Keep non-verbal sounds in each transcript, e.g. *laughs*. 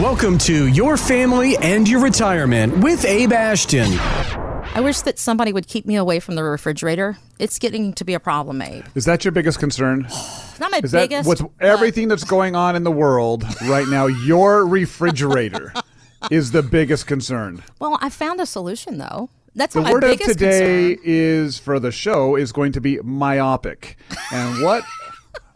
Welcome to Your Family and Your Retirement with Abe Ashton. I wish that somebody would keep me away from the refrigerator. It's getting to be a problem, Abe. Is that your biggest concern? *sighs* Not my Is that biggest. what's everything that's going on in the world right now? Your refrigerator *laughs* is the biggest concern. Well, I found a solution though. That's The not my word of biggest today concern. is for the show is going to be myopic. And what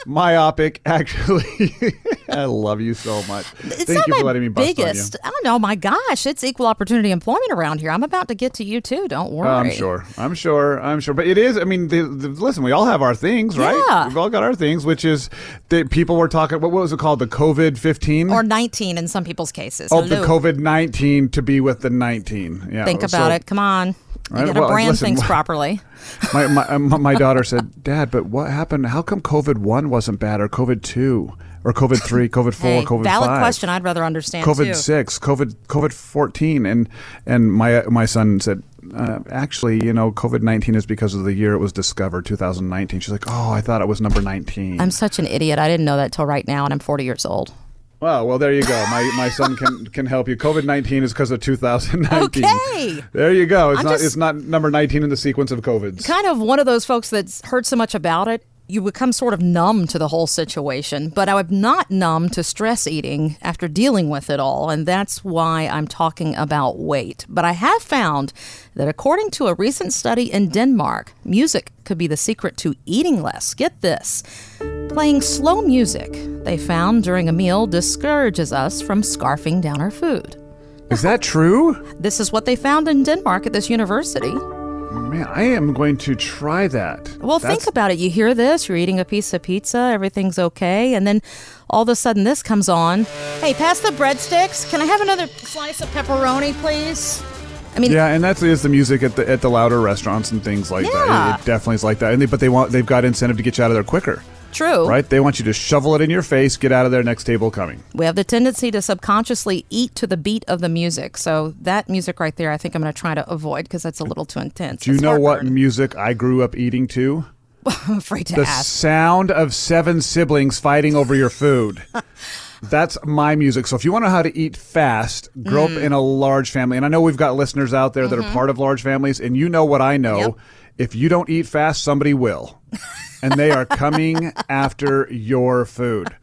myopic actually *laughs* I love you so much. It's Thank you for letting me bust biggest. on I don't know. My gosh, it's equal opportunity employment around here. I'm about to get to you too. Don't worry. you. I'm sure. I'm sure. I'm sure. But it is. I mean, the, the, listen. We all have our things, right? Yeah. We've all got our things, which is that people were talking. What, what was it called? The COVID fifteen Or 19 in some people's cases. Oh, the COVID nineteen to be with the nineteen. Yeah. Think about so it. Come on. You got to well, brand listen, things wh- properly. My, *laughs* my my daughter said, "Dad, but what happened? How come COVID one wasn't bad, or COVID two, or COVID three, COVID four, Hey, COVID valid five, question. I'd rather understand COVID too. six, COVID COVID fourteen, and and my my son said." Uh, actually, you know, COVID nineteen is because of the year it was discovered, 2019. She's like, "Oh, I thought it was number 19." I'm such an idiot. I didn't know that till right now, and I'm 40 years old. Wow. Well, there you go. My my son can can help you. COVID nineteen is because of 2019. Okay. There you go. It's I'm not just- it's not number 19 in the sequence of COVIDs. kind of one of those folks that's heard so much about it, you become sort of numb to the whole situation. But I'm not numb to stress eating after dealing with it all, and that's why I'm talking about weight. But I have found that according to a recent study in Denmark, music could be the secret to eating less. Get this. Playing slow music, they found during a meal, discourages us from scarfing down our food. Is that true? This is what they found in Denmark at this university. Man, I am going to try that. Well, That's- think about it. You hear this, you're eating a piece of pizza, everything's okay, and then all of a sudden this comes on. Hey, pass the breadsticks. Can I have another slice of pepperoni, please? I mean, Yeah, and that's is the music at the at the louder restaurants and things like that. Yeah. It, it definitely is like that. And they, but they want they've got incentive to get you out of there quicker, true. right? They want you to shovel it in your face, get out of there, next table coming. We have the tendency to subconsciously eat to the beat of the music. So that music right there, I think I'm going to try to avoid because that's a little too intense. Do you It's know what music I grew up eating to? *laughs* I'm afraid to The ask. sound of seven siblings fighting over your food. *laughs* That's my music. So if you want to know how to eat fast, grow Mm. up in a large family, and I know we've got listeners out there that are part of large families, and you know what I know. Mm-hmm. Yep. If you don't eat fast, somebody will. *laughs* and they are coming after your food.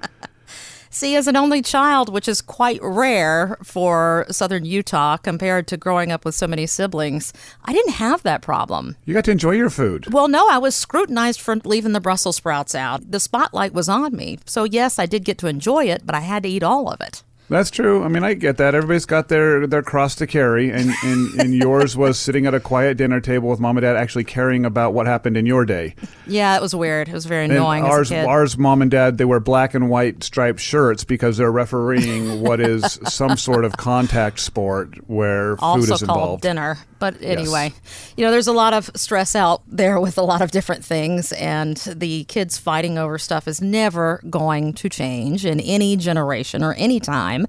See, as an only child, which is quite rare for southern Utah compared to growing up with so many siblings, I didn't have that problem. You got to enjoy your food. Well, no, I was scrutinized for leaving the Brussels sprouts out. The spotlight was on me. So, yes, I did get to enjoy it, but I had to eat all of it. That's true. I mean, I get that. Everybody's got their, their cross to carry, and, and, and yours was sitting at a quiet dinner table with mom and dad actually caring about what happened in your day. Yeah, it was weird. It was very And annoying ours, as a kid. ours, mom and dad, they wear black and white striped shirts because they're refereeing what is *laughs* some sort of contact sport where food also is called involved. dinner. But anyway, you know, there's a lot of stress out there with a lot of different things, and the kids fighting over stuff is never going to change in any generation or any time.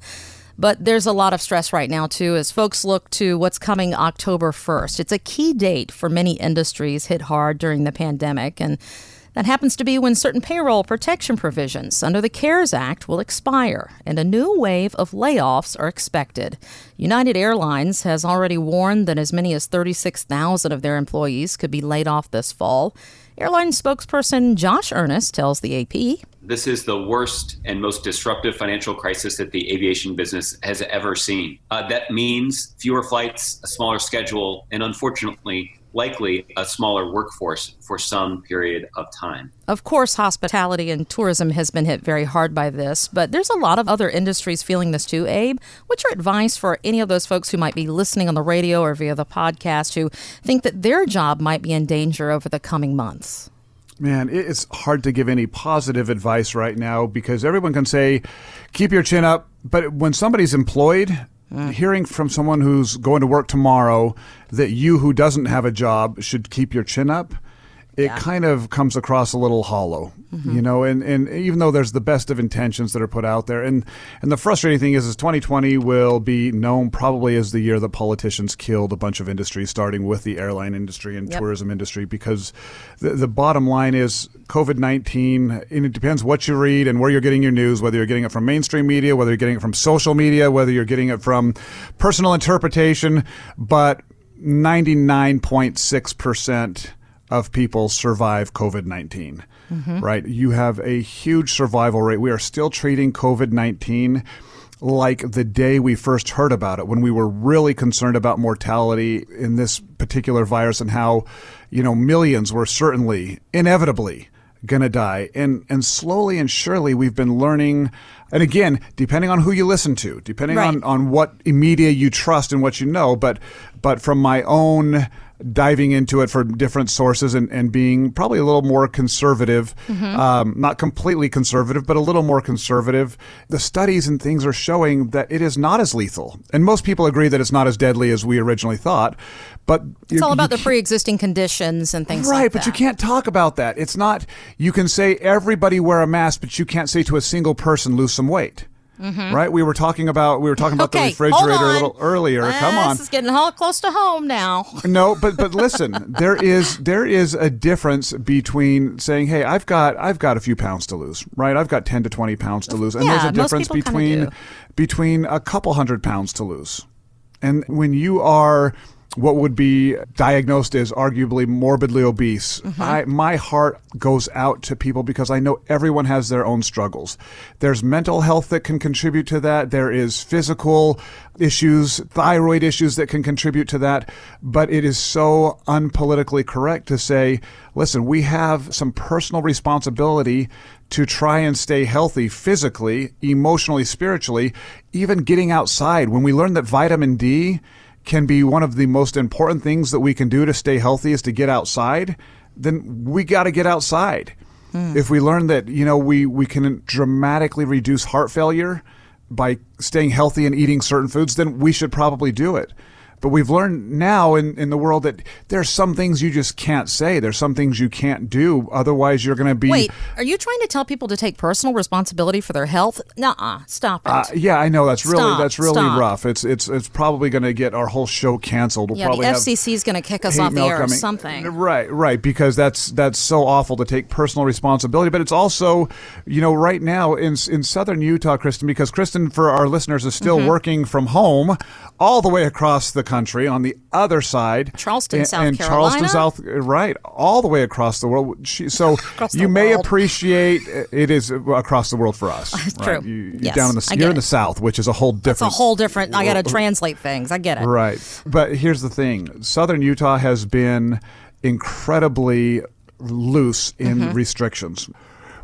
But there's a lot of stress right now, too, as folks look to what's coming October 1st. It's a key date for many industries hit hard during the pandemic. And that happens to be when certain payroll protection provisions under the CARES Act will expire and a new wave of layoffs are expected. United Airlines has already warned that as many as 36,000 of their employees could be laid off this fall. Airline spokesperson Josh Earnest tells the AP This is the worst and most disruptive financial crisis that the aviation business has ever seen. Uh, that means fewer flights, a smaller schedule, and unfortunately, likely a smaller workforce for some period of time. Of course, hospitality and tourism has been hit very hard by this, but there's a lot of other industries feeling this too, Abe. What's your advice for any of those folks who might be listening on the radio or via the podcast who think that their job might be in danger over the coming months? Man, it's hard to give any positive advice right now because everyone can say, keep your chin up. But when somebody's employed, hearing from someone who's going to work tomorrow that you who doesn't have a job should keep your chin up it Yeah. kind of comes across a little hollow, Mm-hmm. you know. And, and even though there's the best of intentions that are put out there, and and the frustrating thing is, is 2020 will be known probably as the year that politicians killed a bunch of industries, starting with the airline industry and Yep. tourism industry, because the, the bottom line is COVID 19, and it depends what you read and where you're getting your news, whether you're getting it from mainstream media, whether you're getting it from social media, whether you're getting it from personal interpretation, but 99.6% of people survive COVID 19, right? You have a huge survival rate. We are still treating COVID 19 like the day we first heard about it when we were really concerned about mortality in this particular virus and how, you know, millions were certainly, inevitably, gonna die and and slowly and surely we've been learning and again depending on who you listen to depending Right. on on what media you trust and what you know but but from my own diving into it from different sources and, and being probably a little more conservative um, not completely conservative but a little more conservative the studies and things are showing that it is not as lethal and most people agree that it's not as deadly as we originally thought but It's all about the pre-existing conditions and things Right, like but you can't talk about that. It's not, you can say everybody wear a mask, but you can't say to a single person lose some weight. Right? We were talking about, we were talking about Mm-hmm. okay, the refrigerator a little earlier. Come on. This is getting all close to home now. *laughs* No, but but listen, there is there is a difference between saying, "Hey, I've got I've got a few pounds to lose, right? I've got ten to twenty pounds to lose," and Yeah, there's a difference between between a couple hundred pounds to lose, and when you are what would be diagnosed as arguably morbidly obese. Mm-hmm. I, my heart goes out to people because I know everyone has their own struggles. There's mental health that can contribute to that. There is physical issues, thyroid issues that can contribute to that. But it is so unpolitically correct to say, listen, we have some personal responsibility to try and stay healthy physically, emotionally, spiritually, even getting outside. When we learn that vitamin D can be one of the most important things that we can do to stay healthy is to get outside, then we got to get outside. Hmm. If we learn that, you know, we, we can dramatically reduce heart failure by staying healthy and eating certain foods, then we should probably do it. But we've learned now in, in the world that there's some things you just can't say. There's some things you can't do. Otherwise, you're going to be. Wait, are you trying to tell people to take personal responsibility for their health? Nuh-uh. Stop it. Uh, yeah, I know that's really Stop, that's really stop. rough. It's it's it's probably going to get our whole show canceled. We'll yeah, the FCC is going to kick us off the air or something. Right, right, because that's that's so awful to take personal responsibility. But it's also, you know, right now in in southern Utah, Kristen, because Kristen, for our listeners, is Mm-hmm. still working from home all the way across the country on the other side, Charleston, and, South and Charleston, Carolina? South, right, all the way across the world. She, so *laughs* you may world. appreciate it is across the world for us. *laughs* right? true. You, you're Yes, down in the you're in the. South, which is a whole different. It's a whole different. I got to translate things. I get it. Right. But here's the thing Southern Utah has been incredibly loose in Mm-hmm. restrictions.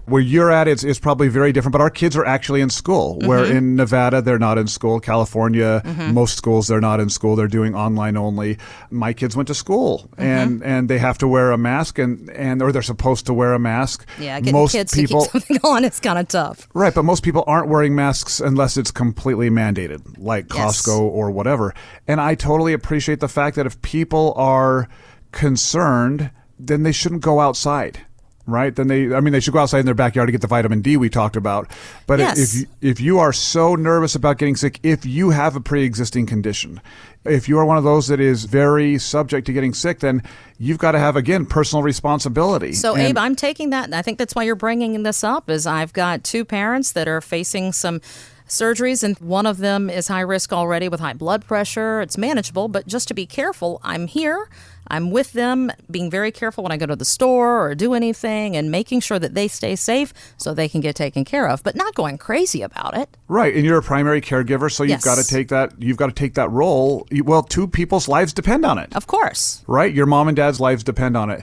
Where you're at, it's, it's probably very different, but our kids are actually in school. Where Mm-hmm. in Nevada, they're not in school. California, most schools, they're not in school. They're doing online only. My kids went to school Mm-hmm. and, and they have to wear a mask and, and, or they're supposed to wear a mask. Yeah, getting most kids people, to keep something *laughs* on is kind of tough. Right, but most people aren't wearing masks unless it's completely mandated, like Yes. Costco or whatever. And I totally appreciate the fact that if people are concerned, then they shouldn't go outside. Right? Then they I mean they should go outside in their backyard to get the vitamin D we talked about. But Yes. if you, if you are so nervous about getting sick, if you have a pre-existing condition, if you are one of those that is very subject to getting sick, then you've got to have again personal responsibility. So, And- Abe, I'm taking that, and I think that's why you're bringing this up. Is I've got two parents that are facing some surgeries, and one of them is high risk already with high blood pressure. It's manageable, but just to be careful, I'm here. I'm with them, being very careful when I go to the store or do anything, and making sure that they stay safe so they can get taken care of, but not going crazy about it. Right, and you're a primary caregiver, so you've Yes. got to take that. You've got to take that role. Well, two people's lives depend on it, Of course. right? Your mom and dad's lives depend on it.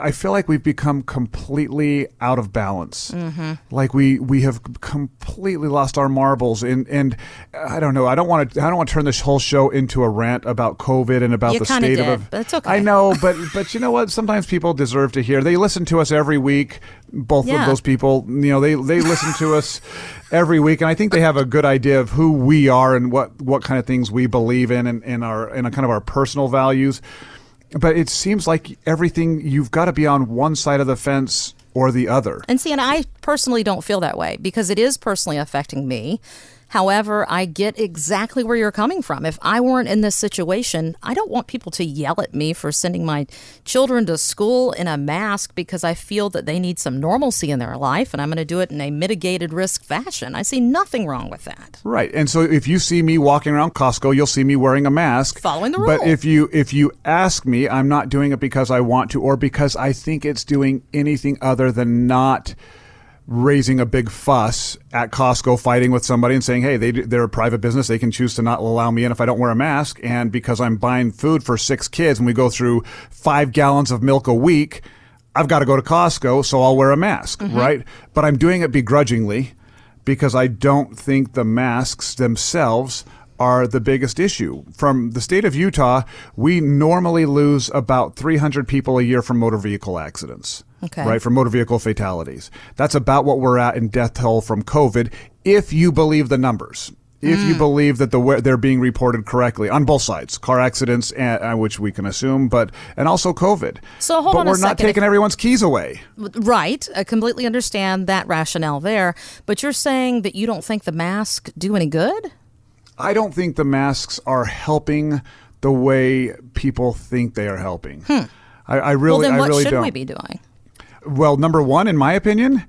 I feel like we've become completely out of balance. Mm-hmm. Like we we have completely lost our marbles, and and I don't know. I don't want to. I don't want to turn this whole show into a rant about COVID and about You the state did, of. but okay. I know, but but you know what? Sometimes people deserve to hear. They listen to us every week. Both Yeah. of those people, you know, they they listen to us every week, and I think they have a good idea of who we are and what what kind of things we believe in, and, and our and kind of our personal values. But it seems like everything you've got to be on one side of the fence or the other. And see, and I personally don't feel that way because it is personally affecting me. However, I get exactly where you're coming from. If I weren't in this situation, I don't want people to yell at me for sending my children to school in a mask because I feel that they need some normalcy in their life and I'm going to do it in a mitigated risk fashion. I see nothing wrong with that. Right. And so if you see me walking around Costco, you'll see me wearing a mask. Following the But if you if you ask me, I'm not doing it because I want to or because I think it's doing anything other than not raising a big fuss at Costco fighting with somebody and saying, "Hey, they they're a private business. They can choose to not allow me in if I don't wear a mask." And because I'm buying food for six kids and we go through 5 gallons of milk a week, I've got to go to Costco, so I'll wear a mask, mm-hmm. right? But I'm doing it begrudgingly because I don't think the masks themselves are the biggest issue. From the state of Utah, we normally lose about 300 people a year from motor vehicle accidents. Okay. Right, for motor vehicle fatalities. That's about what we're at in death toll from COVID, if you believe the numbers. If Hmm. you believe that the they're being reported correctly on both sides, car accidents, and, uh, which we can assume, but and also COVID. So hold but on a we're not second. taking If- everyone's keys away. Right. I completely understand that rationale there. But you're saying that you don't think the mask do any good? I don't think the masks are helping the way people think they are helping. I, I Hmm. Well, really, then I what really should don't. we be doing? Well, number one, in my opinion,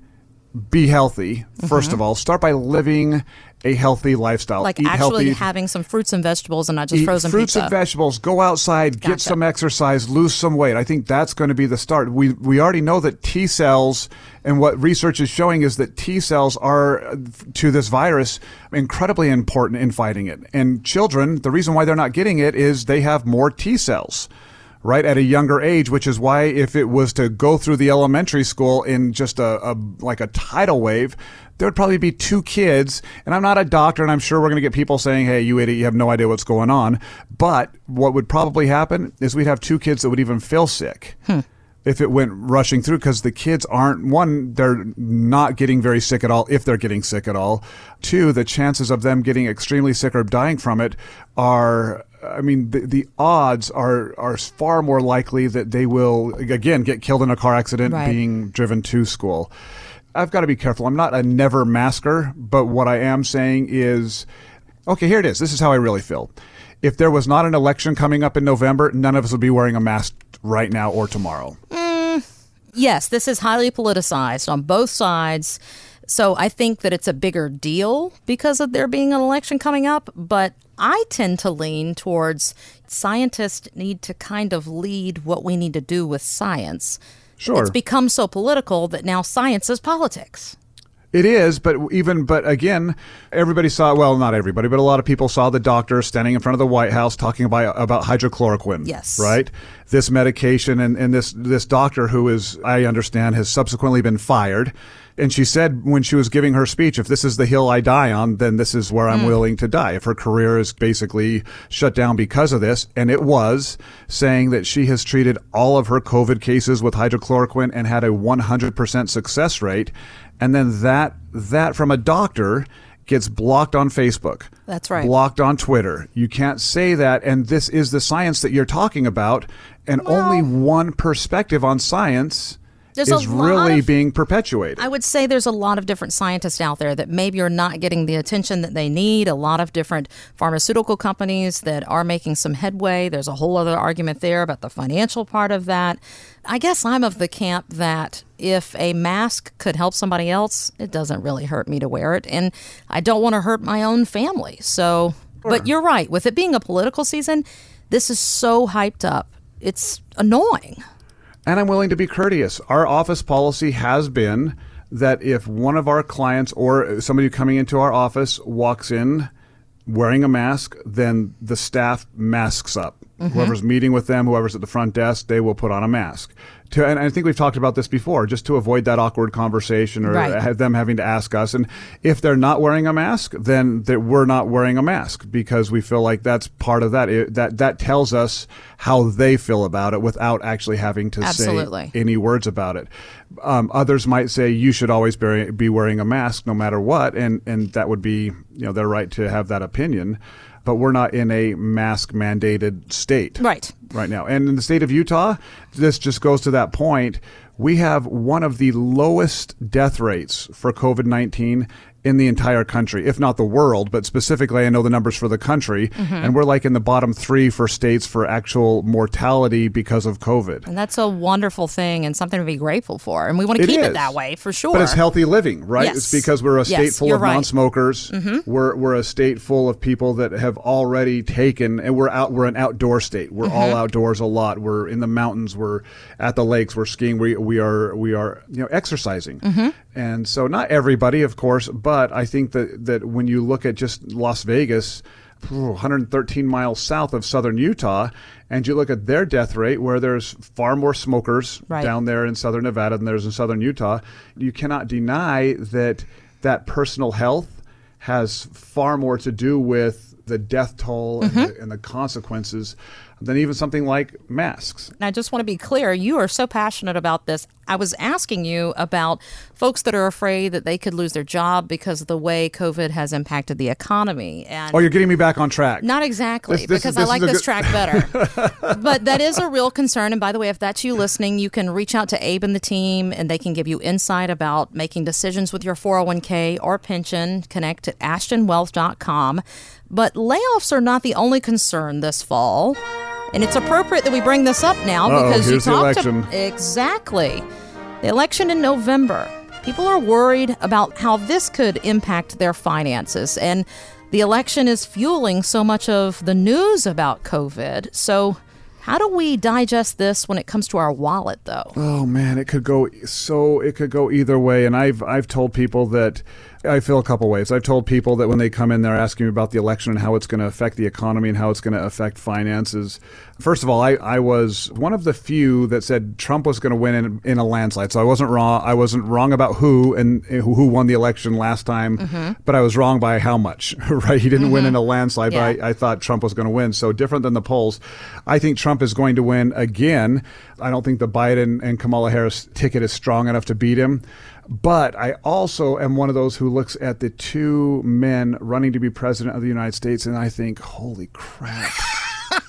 be healthy. Mm-hmm. 1st of all, start by living a healthy lifestyle. Like Eat actually healthy. having some fruits and vegetables and not just Eat frozen fruits pizza. and vegetables. Go outside, get some exercise, lose some weight. I think that's going to be the start. We we already know that T cells and what research is showing is that T cells are to this virus incredibly important in fighting it. And children, the reason why they're not getting it is they have more T cells. Right at a younger age, which is why if it was to go through the elementary school in just a, a like a tidal wave, there would probably be two kids. And I'm not a doctor, and I'm sure we're going to get people saying, "Hey, you idiot, you have no idea what's going on." But what would probably happen is we'd have two kids that would even feel sick. Hmm. If it went rushing through, because the kids aren't one, they're not getting very sick at all. If they're getting sick at all, two, the chances of them getting extremely sick or dying from it are I mean, the, the odds are are far more likely that they will again get killed in a car accident Right. being driven to school. I've got to be careful. I'm not a never masker, but what I am saying is, okay, here it is. This is how I really feel. If there was not an election coming up in November, none of us would be wearing a mask right now or tomorrow. Mm, yes, this is highly politicized on both sides. So I think that it's a bigger deal because of there being an election coming up. But I tend to lean towards scientists need to kind of lead what we need to do with science. Sure. It's become so political that now science is politics. It is, but even but again, everybody saw. Well, not everybody, but a lot of people saw the doctor standing in front of the White House talking about about hydrochloroquine. Yes. right. This medication and, and this this doctor who is, I understand, has subsequently been fired. And she said when she was giving her speech, if this is the hill I die on, then this is where I'm hmm. willing to die. If her career is basically shut down because of this, and it was, saying that she has treated all of her COVID cases with hydrochloroquine and had a 100% success rate and then that that from a doctor gets blocked on Facebook. That's right. Blocked on Twitter. You can't say that and this is the science that you're talking about and only one perspective on science There's is really of- being perpetuated. I would say there's a lot of different scientists out there that maybe are not getting the attention that they need. A lot of different pharmaceutical companies that are making some headway. There's a whole other argument there about the financial part of that. I guess I'm of the camp that if a mask could help somebody else, it doesn't really hurt me to wear it. And I don't want to hurt my own family. So, but you're right. With it being a political season, this is so hyped up. It's annoying. And I'm willing to be courteous. Our office policy has been that if one of our clients or somebody coming into our office walks in wearing a mask, then the staff masks up. Mm-hmm. Whoever's meeting with them, whoever's at the front desk, they will put on a mask. To, and I think we've talked about this before, just to avoid that awkward conversation or Right. them having to ask us. And if they're not wearing a mask, then that we're not wearing a mask because we feel like that's part of that. It, that that tells us how they feel about it without actually having to Absolutely. say any words about it. Um, others might say you should always be, be wearing a mask no matter what, and and that would be you know their right to have that opinion. But we're not in a mask mandated state. Right. right now. And in the state of Utah, this just goes to that point. We have one of the lowest death rates for COVID 19 in the entire country, if not the world, but specifically, I know the numbers for the country, Mm-hmm. and we're like in the bottom three for states for actual mortality because of COVID. And that's a wonderful thing and something to be grateful for. And we want to It keep is. it that way for sure. But it's healthy living, right? Yes. It's because we're a state Yes, full of right. Mm-hmm. non-smokers. We're we're a state full of people that have already taken, and we're out. We're an outdoor state. We're all Mm-hmm. outdoors a lot. We're in the mountains. We're at the lakes. We're skiing. We we are we are you know exercising. Mm-hmm. And so not everybody, of course, but I think that that when you look at just Las Vegas. 113 miles south of southern Utah, and you look at their death rate, where there's far more smokers Right. down there in southern Nevada than there's in southern Utah, you cannot deny that that personal health has far more to do with the death toll and, the, mm-hmm. and the consequences than even something like masks. And I just want to be clear, you are so passionate about this. I was asking you about folks that are afraid that they could lose their job because of the way COVID has impacted the economy. And Oh, you're getting me back on track. Not exactly, This- this because this I like this good- track better. *laughs* but that is a real concern. And by the way, if that's you listening, you can reach out to Abe and the team, and they can give you insight about making decisions with your 401k or pension. Connect at ashtonwealth.com. But layoffs are not the only concern this fall. And it's appropriate that we bring this up now Uh-oh, because you talked election. to exactly the election in November. People are worried about how this could impact their finances. And the election is fueling so much of the news about COVID. So, how do we digest this when it comes to our wallet, though? Oh man, it could go so it could go either way. And I've I've told people that I feel a couple ways. I've told people that when they come in, they're asking me about the election and how it's going to affect the economy and how it's going to affect finances. First of all, I, I was one of the few that said Trump was going to win in, in a landslide. So I wasn't wrong. I wasn't wrong about who and who, who won the election last time, mm-hmm. but I was wrong by how much. *laughs* Right? He didn't win mm-hmm. in a landslide, Yeah. but I, I thought Trump was going to win. So different than the polls. I think Trump is going to win again. I don't think the Biden and Kamala Harris ticket is strong enough to beat him. But I also am one of those who looks at the two men running to be president of the United States and I think, holy crap. *laughs*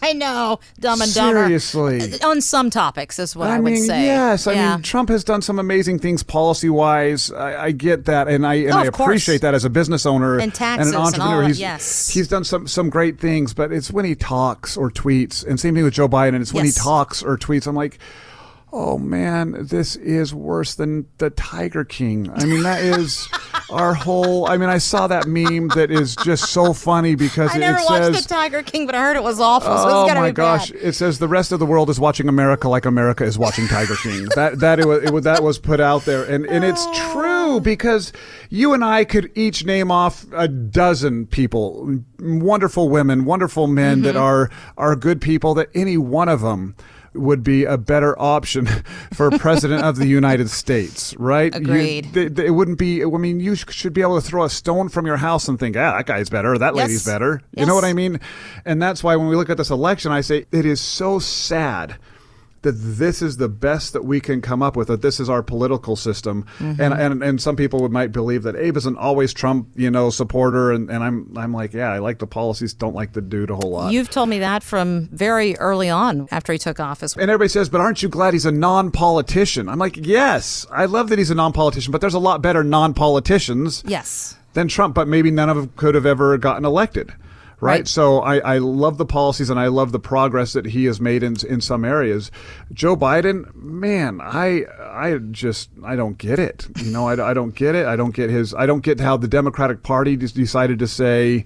I know, dumb and dumber. Seriously. Uh, on some topics, is what I, I would say. yes. I Yeah. mean, Trump has done some amazing things policy wise. I, I get that, and I and Oh, I of course. appreciate that as a business owner And taxes an and all entrepreneur. that, he's, yes. he's done some some great things, but it's when he talks or tweets, and same thing with Joe Biden. It's when Yes. he talks or tweets. I'm like. Oh man, this is worse than the Tiger King. I mean, that is *laughs* our whole. I mean, I saw that meme that is just so funny because I never it watched says, The Tiger King, but I heard it was awful. so Oh my gosh! bad. It says the rest of the world is watching America like America is watching Tiger King. that that it was, it was that was put out there, and and it's true because you and I could each name off a dozen people, wonderful women, wonderful men that Mm-hmm. are are good people. That any one of them would be a better option *laughs* for president of the United States, right? You- Agreed. th- th- it wouldn't be. I mean, you should be able to throw a stone from your house and think, ah, that guy's better, or that Yes. lady's better. You know what I mean? And that's why when we look at this election, I say it is so sad that this is the best that we can come up with. That this is our political system, Mm-hmm. and, and and some people would might believe that Abe isn't always Trump, you know, supporter, and, and I'm I'm like, yeah, I like the policies, don't like the dude a whole lot. You've told me that from very early on after he took office. and everybody says, but aren't you glad he's a non-politician? I'm like, yes, I love that he's a non-politician, but there's a lot better non-politicians Yes. than Trump, but maybe none of them could have ever gotten elected. Right. Right. So I, I love the policies and I love the progress that he has made in in some areas. Joe Biden, man, I I just I don't get it. You know, I, I don't get it. I don't get his. I don't get how the Democratic Party decided to say,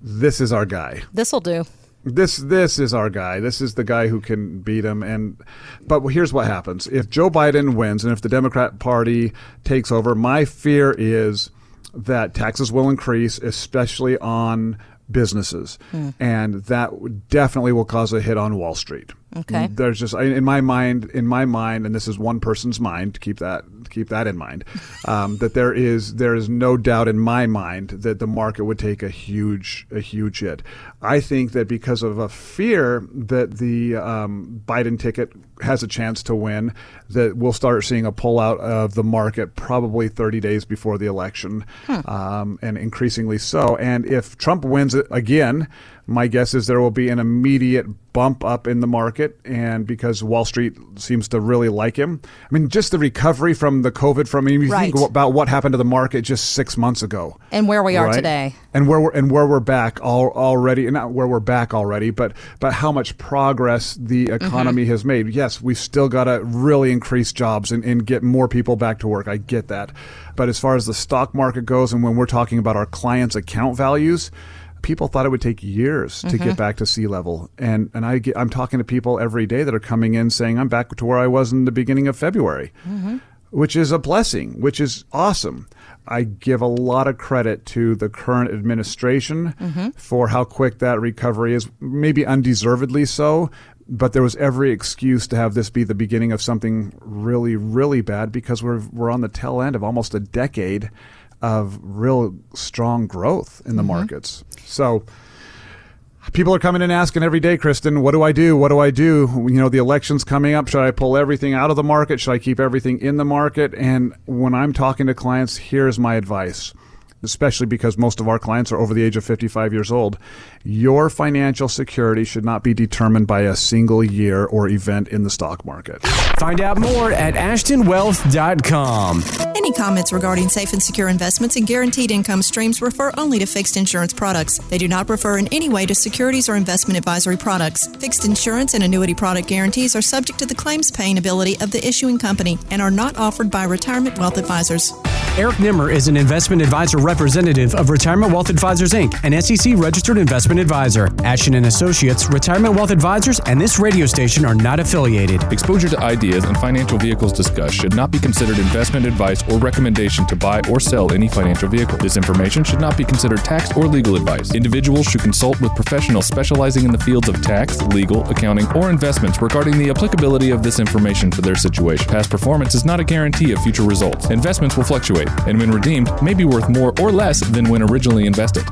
this is our guy This'll do. this this is our guy. This is the guy who can beat him. And but here's what happens: if Joe Biden wins, and if the Democrat Party takes over, my fear is that taxes will increase, especially on businesses, hmm. and that definitely will cause a hit on Wall Street. Okay. There's just in my mind, in my mind, and this is one person's mind. Keep that keep that in mind. Um, that there is there is no doubt in my mind that the market would take a huge a huge hit. I think that because of a fear that the um, Biden ticket has a chance to win, that we'll start seeing a pullout of the market probably 30 days before the election, um, and increasingly so. And if Trump wins again, My guess is there will be an immediate bump up in the market, and because Wall Street seems to really like him. I mean, just the recovery from the COVID. From I mean, you Right. think about what happened to the market just six months ago, And where we are right? today. and where we're and where we're back all, already, and not where we're back already, but but how much progress the mm-hmm. economy has made. Yes, we've still got to really increase jobs and, and get more people back to work. I get that, but as far as the stock market goes, and when we're talking about our clients' account values. People thought it would take years to get mm-hmm. back to sea level, and and I get, I'm talking to people every day that are coming in saying I'm back to where I was in the beginning of February mm-hmm. Which is a blessing, which is awesome. I give a lot of credit to the current administration mm-hmm. for how quick that recovery is, maybe undeservedly so. But there was every excuse to have this be the beginning of something really, really bad because we're we're on the tail end of almost a decade of real strong growth in the mm-hmm. markets. So people are coming in asking every day, Kristen, what do I do? What do I do? You know, the election's coming up. Should I pull everything out of the market? Should I keep everything in the market? And when I'm talking to clients, here's my advice. Especially because most of our clients are over the age of 55 years old. Your financial security should not be determined by a single year or event in the stock market. Find out more at ashtonwealth.com. Any comments regarding safe and secure investments and guaranteed income streams refer only to fixed insurance products. They do not refer in any way to securities or investment advisory products. Fixed insurance and annuity product guarantees are subject to the claims paying ability of the issuing company and are not offered by retirement wealth advisors. Eric Nimmer is an investment advisor representative of Retirement Wealth Advisors Inc., an SEC registered investment advisor. Ashton and Associates, Retirement Wealth Advisors, and this radio station are not affiliated. Exposure to ideas and financial vehicles discussed should not be considered investment advice or recommendation to buy or sell any financial vehicle. This information should not be considered tax or legal advice. Individuals should consult with professionals specializing in the fields of tax, legal, accounting, or investments regarding the applicability of this information for their situation. Past performance is not a guarantee of future results. Investments will fluctuate, and when redeemed, may be worth more or less than when originally invested.